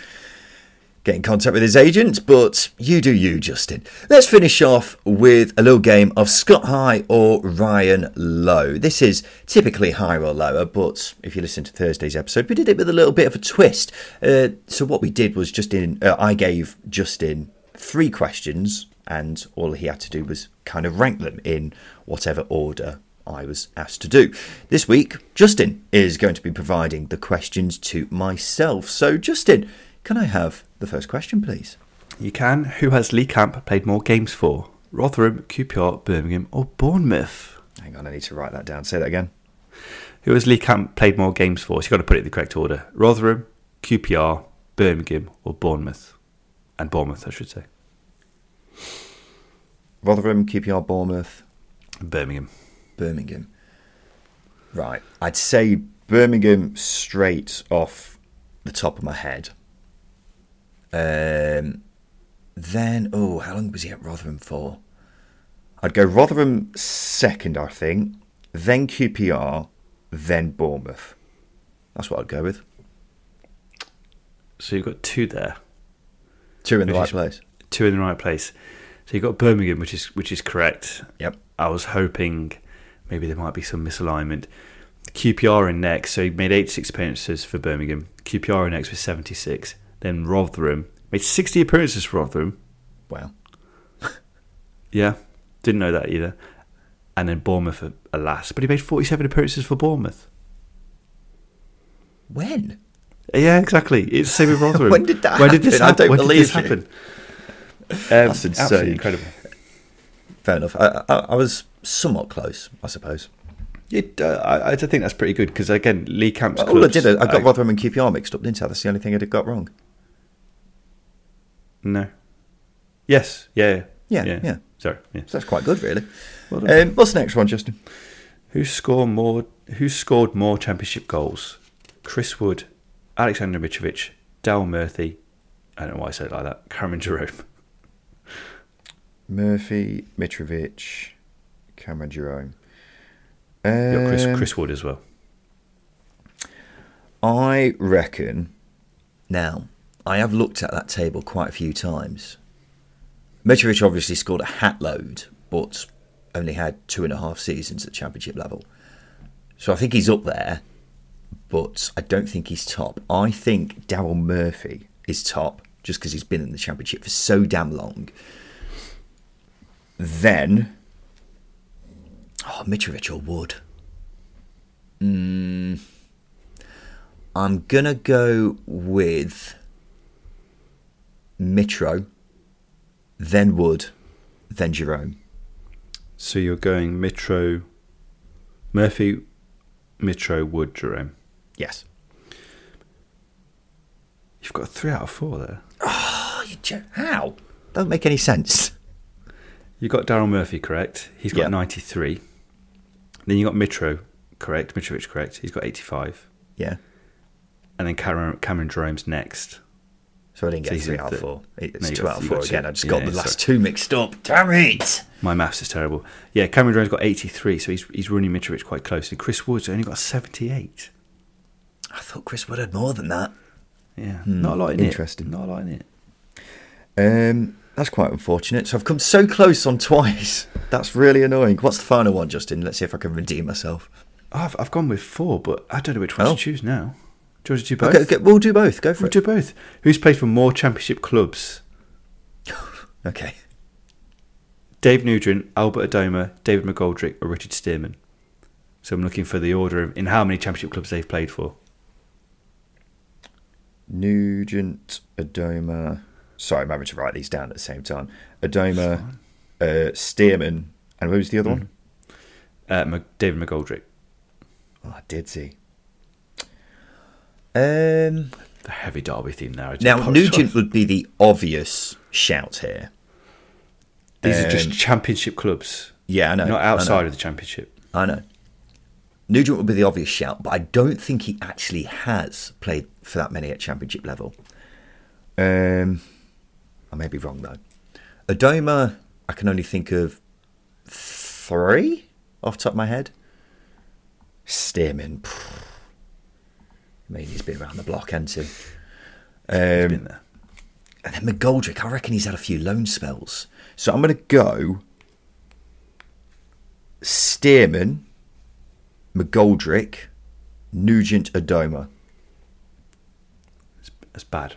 get in contact with his agent, but you do you, Justin. Let's finish off with a little game of Scott High or Ryan Low. This is typically higher or lower, but if you listen to Thursday's episode, we did it with a little bit of a twist. Uh, so what we did was Justin, uh, I gave Justin three questions, and all he had to do was kind of rank them in whatever order I was asked to do. This week, Justin is going to be providing the questions to myself. So, Justin, can I have the first question, please? You can. Who has Lee Camp played more games for? Rotherham, QPR, Birmingham, or Bournemouth? Hang on, I need to write that down. Say that again. Who has Lee Camp played more games for? So you've got to put it in the correct order. Rotherham, QPR, Birmingham, or Bournemouth? And Bournemouth, I should say. Rotherham, QPR, Bournemouth. Birmingham. Birmingham. Right. I'd say Birmingham straight off the top of my head. Um, Then, oh, how long was he at Rotherham for? I'd go Rotherham second, I think. Then QPR, then Bournemouth. That's what I'd go with. So you've got two there, Two in the right is- place. two in the right place. So you've got Birmingham, which is which is correct. Yep. I was hoping maybe there might be some misalignment. QPR in next, so he made 86 appearances for Birmingham. QPR in next with 76. Then Rotherham made 60 appearances for Rotherham. Wow. [LAUGHS] Yeah, didn't know that either. And then Bournemouth at but he made 47 appearances for Bournemouth. When? Yeah, exactly. It's the same with [LAUGHS] Rotherham. When did that When did this happen? I happen? don't when believe did this happen? [LAUGHS] Um, That's insane. absolutely incredible. Fair enough. I, I, I was somewhat close, I suppose. It, uh, I, I think that's pretty good because again, Lee Camp's All I did, I got Rotherham and QPR mixed up, didn't I? That's the only thing I did got wrong. No. Yes. Yeah. Yeah, yeah. Sorry. Yeah. So that's quite good, really. Well. Um, what's the next one, Justin? Who scored more? Who scored more championship goals? Chris Wood, Alexander Mitrovic, Dal Murphy. I don't know why I said it like that. Cameron Jerome. Murphy, Mitrovic, Cameron Jerome. Got Chris, Um, Chris Wood as well. I reckon. Now, I have looked at that table quite a few times. Mitrovic obviously scored a hat load, but only had two and a half seasons at championship level. So I think he's up there, but I don't think he's top. I think Daryl Murphy is top just because he's been in the championship for so damn long. Then, oh, Mitrovic or Wood. Mm, I'm gonna go with Mitro, then Wood, then Jerome. So you're going Mitro, Murphy, Mitro, Wood, Jerome. Yes. You've got three out of four there. Oh, you jo- how? Don't make any sense. You got Daryl Murphy correct. He's got Yeah. 93. Then you got Mitro correct. Mitrovic correct. He's got 85. Yeah. And then Cameron, Cameron Jerome's next. So I didn't get he's three out of four. It's no, two got, out of four again. I just Yeah, got the last sorry. two mixed up. Damn it! My maths is terrible. Yeah, Cameron Jerome's got 83, so he's he's running Mitrovic quite closely. Chris Wood's only got 78. I thought Chris Wood had more than that. Yeah, not a lot in interesting. it. Not a lot in it. Um, that's quite unfortunate. So I've come so close on [LAUGHS] twice. That's really annoying. What's the final one, Justin? Let's see if I can redeem myself. I've, I've gone with four, but I don't know which one Oh. to choose now. Do you want to do both? Okay, okay, we'll do both. Go for We'll it. do both. Who's played for more championship clubs? [LAUGHS] Okay. Dave Nugent, Albert Adomah, David McGoldrick, or Richard Stearman? So I'm looking for the order of in how many championship clubs they've played for. Nugent, Adomah. Sorry, I'm having to write these down at the same time. Adomah, uh, Stearman, and who was the other one? Uh, David McGoldrick, Oh, I did see. Um, the heavy derby theme there. Do now. Nugent would be the obvious shout here. These are just um, championship clubs, Yeah, I know. not I know. outside of the championship. I know. Nugent would be the obvious shout, but I don't think he actually has played for that many at championship level. Um, I may be wrong though. Adomah, I can only think of three off the top of my head. Stearman, phew. I mean, he's been around the block, hasn't he? He's Um, been there. and then McGoldrick, I reckon he's had a few loan spells. So I'm going to go Stearman, McGoldrick, Nugent, Adomah. That's bad.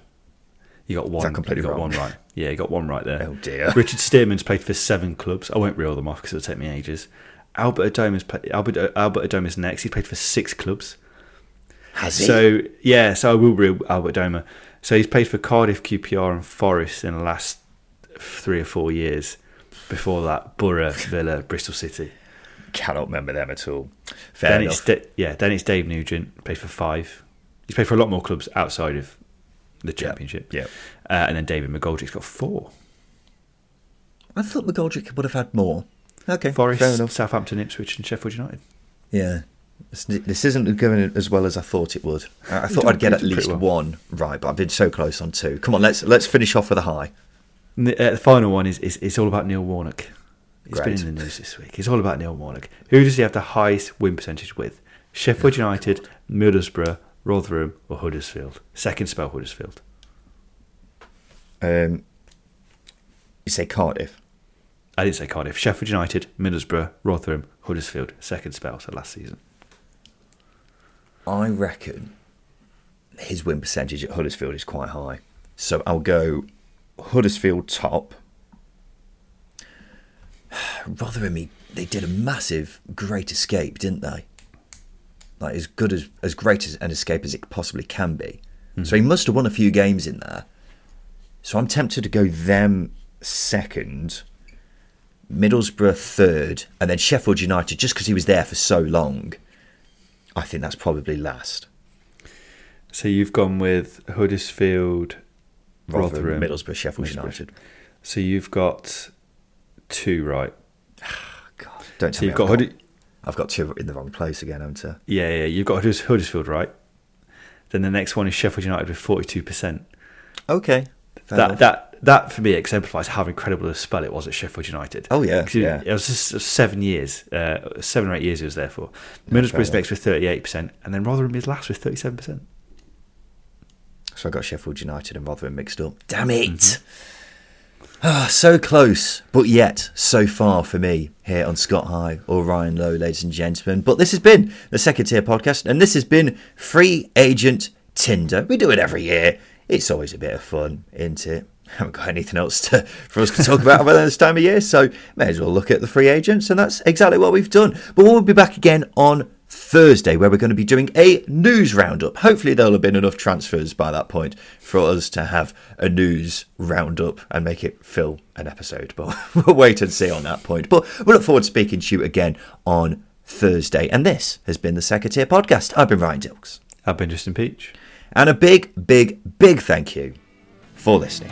You got one. completely you got wrong? one right. Yeah, you got one right there. Oh, dear. [LAUGHS] Richard Stearman's played for seven clubs. I won't reel them off because it'll take me ages. Albert Adomah's play, Albert Albert Adomah's next. He played for six clubs. Has he? So yeah, so I will reel Albert Adomah. So he's played for Cardiff, QPR, and Forest in the last three or four years. Before that, Borough, Villa, Bristol City. Cannot remember them at all. Fair then it's enough. Da- yeah, then it's Dave Nugent. Played for five. He's played for a lot more clubs outside of the championship. yeah. Uh, and then David McGoldrick's got four. I thought McGoldrick would have had more. Okay, Forest. Southampton, Ipswich, and Sheffield United. Yeah. This, this isn't going as well as I thought it would. I, I thought I'd get at least well. one right, but I've been so close on two. Come on, let's let's finish off with a high. The, uh, the final one is, is it's all about Neil Warnock. It's Great. been in the news this week. It's all about Neil Warnock. Who does he have the highest win percentage with? Sheffield United, Middlesbrough, Rotherham, or Huddersfield? Second spell Huddersfield. Um, you say Cardiff. I didn't say Cardiff. Sheffield United, Middlesbrough, Rotherham, Huddersfield. Second spell, so last season. I reckon his win percentage at Huddersfield is quite high. So I'll go Huddersfield top. [SIGHS] Rotherham, he, they did a massive great escape, didn't they? Like as good as as great as an escape as it possibly can be. Mm-hmm. So he must have won a few games in there. So I'm tempted to go them second, Middlesbrough third, and then Sheffield United just because he was there for so long. I think that's probably last. So you've gone with Huddersfield, Rotherham, Rotherham, Middlesbrough, Sheffield Middlesbrough. United. So you've got two right. [SIGHS] God, don't So tell me you've I've got got, I've got two in the wrong place again, haven't I? Yeah, yeah. You've got Huddersfield right. Then the next one is Sheffield United with forty-two percent. Okay. That enough. that that for me exemplifies how incredible a spell it was at Sheffield United. Oh, yeah, yeah. It was just seven years, uh, seven or eight years. he was there for. Middlesbrough's enough. next with thirty-eight percent, and then Rotherham is last with thirty-seven percent. So I got Sheffield United and Rotherham mixed up. Damn it! Mm-hmm. [SIGHS] Ah, so close, but yet so far for me here on Scott High or Ryan Lowe, ladies and gentlemen. But this has been the second tier podcast, and this has been Free Agent Tinder. We do it every year. It's always a bit of fun, isn't it? [LAUGHS] Haven't got anything else to, for us to talk about other than this time of year, so may as well look at the free agents, and that's exactly what we've done. But we'll be back again on Thursday, where we're going to be doing a news roundup. Hopefully, there'll have been enough transfers by that point for us to have a news roundup and make it fill an episode. But [LAUGHS] we'll wait and see on that point. But we look forward to speaking to you again on Thursday. And this has been the Second Podcast. I've been Ryan Dilks. I've been Justin Peach. And a big, big, big thank you for listening.